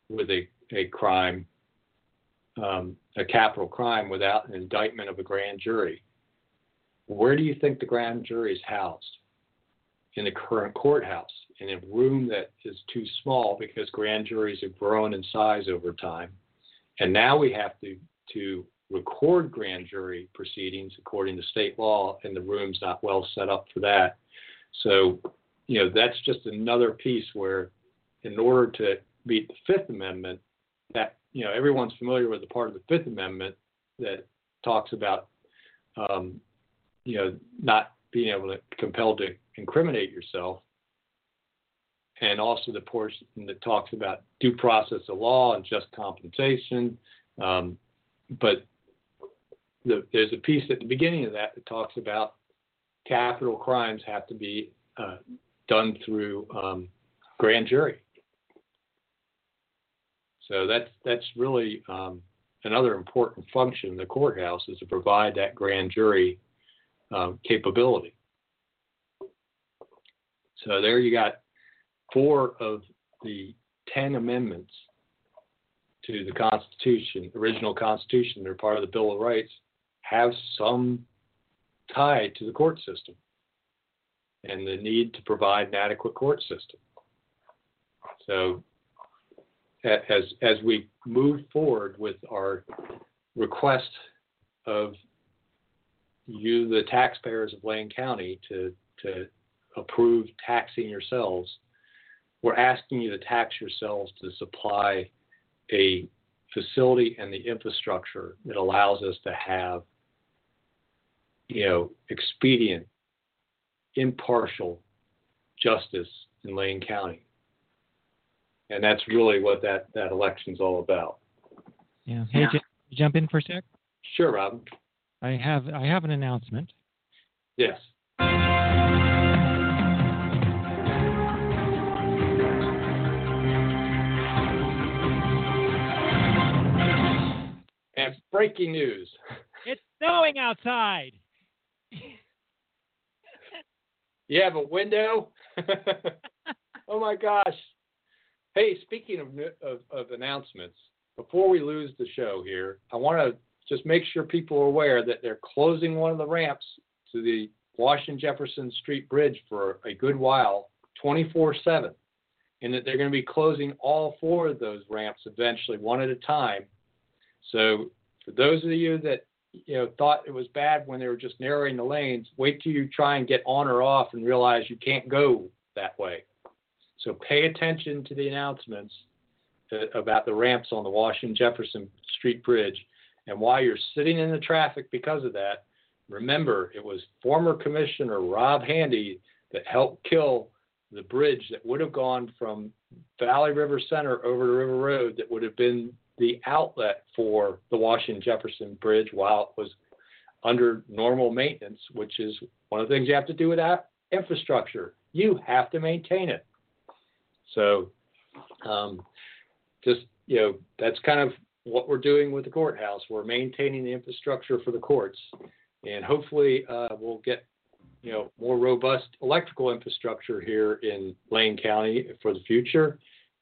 with a, a crime, um, a capital crime, without an indictment of a grand jury. Where do you think the grand jury is housed? In the current courthouse, in a room that is too small because grand juries have grown in size over time. And now we have to, to record grand jury proceedings according to state law, and the room's not well set up for that. So, you know, that's just another piece where, in order to meet the Fifth Amendment, that you know everyone's familiar with the part of the Fifth Amendment that talks about, um, you know, not being able to compelled to incriminate yourself, and also the portion that talks about due process of law and just compensation. Um, but the, there's a piece at the beginning of that that talks about capital crimes have to be uh, done through um, grand jury. So that's that's really um, another important function of the courthouse is to provide that grand jury um, capability. So there you got four of the ten amendments to the Constitution, original Constitution, they're part of the Bill of Rights, have some tie to the court system and the need to provide an adequate court system. So as as we move forward with our request of you, the taxpayers of Lane County, to to approve taxing yourselves, we're asking you to tax yourselves to supply a facility and the infrastructure that allows us to have, you know, expedient, impartial justice in Lane County and that's really what that that election's all about. Yeah. Hey, yeah. J- jump in for a sec. Sure, Rob. I have I have an announcement. Yes. And breaking news. It's snowing outside. *laughs* you have a window? *laughs* oh my gosh. Hey, speaking of, of, of announcements, before we lose the show here, I want to just make sure people are aware that they're closing one of the ramps to the Washington Jefferson Street Bridge for a good while, 24 7, and that they're going to be closing all four of those ramps eventually, one at a time. So, for those of you that you know thought it was bad when they were just narrowing the lanes, wait till you try and get on or off and realize you can't go that way. So pay attention to the announcements about the ramps on the Washington Jefferson Street Bridge. And while you're sitting in the traffic because of that, remember it was former Commissioner Rob Handy that helped kill the bridge that would have gone from Valley River Center over to River Road that would have been the outlet for the Washington Jefferson Bridge while it was under normal maintenance, which is one of the things you have to do with that infrastructure. You have to maintain it. So, um, just you know, that's kind of what we're doing with the courthouse. We're maintaining the infrastructure for the courts, and hopefully, uh, we'll get you know more robust electrical infrastructure here in Lane County for the future,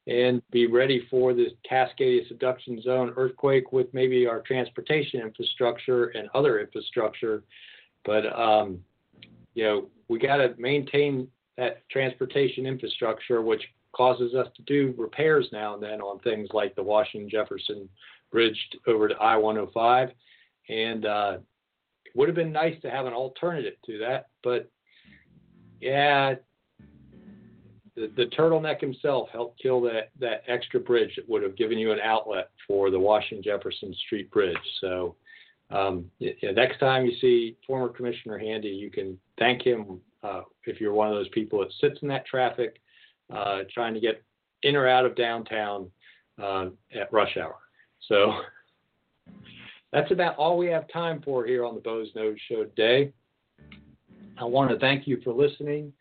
and be ready for the Cascadia subduction zone earthquake with maybe our transportation infrastructure and other infrastructure. But um, you know, we got to maintain that transportation infrastructure, which causes us to do repairs now and then on things like the Washington Jefferson Bridge over to I 105. And uh, it would have been nice to have an alternative to that, but yeah, the, the turtleneck himself helped kill that, that extra bridge that would have given you an outlet for the Washington Jefferson Street Bridge. So um, yeah, next time you see former Commissioner Handy, you can thank him uh, if you're one of those people that sits in that traffic uh, trying to get in or out of downtown uh, at rush hour. So that's about all we have time for here on the Boze Noze Show today. I want to thank you for listening.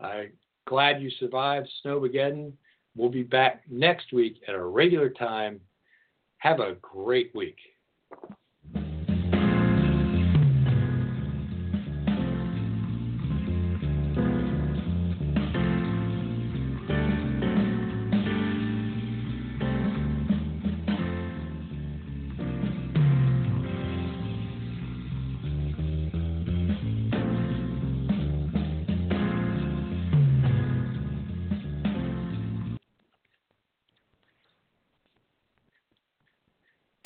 I'm glad you survived Snowmageddon. We'll be back next week at a regular time. Have a great week.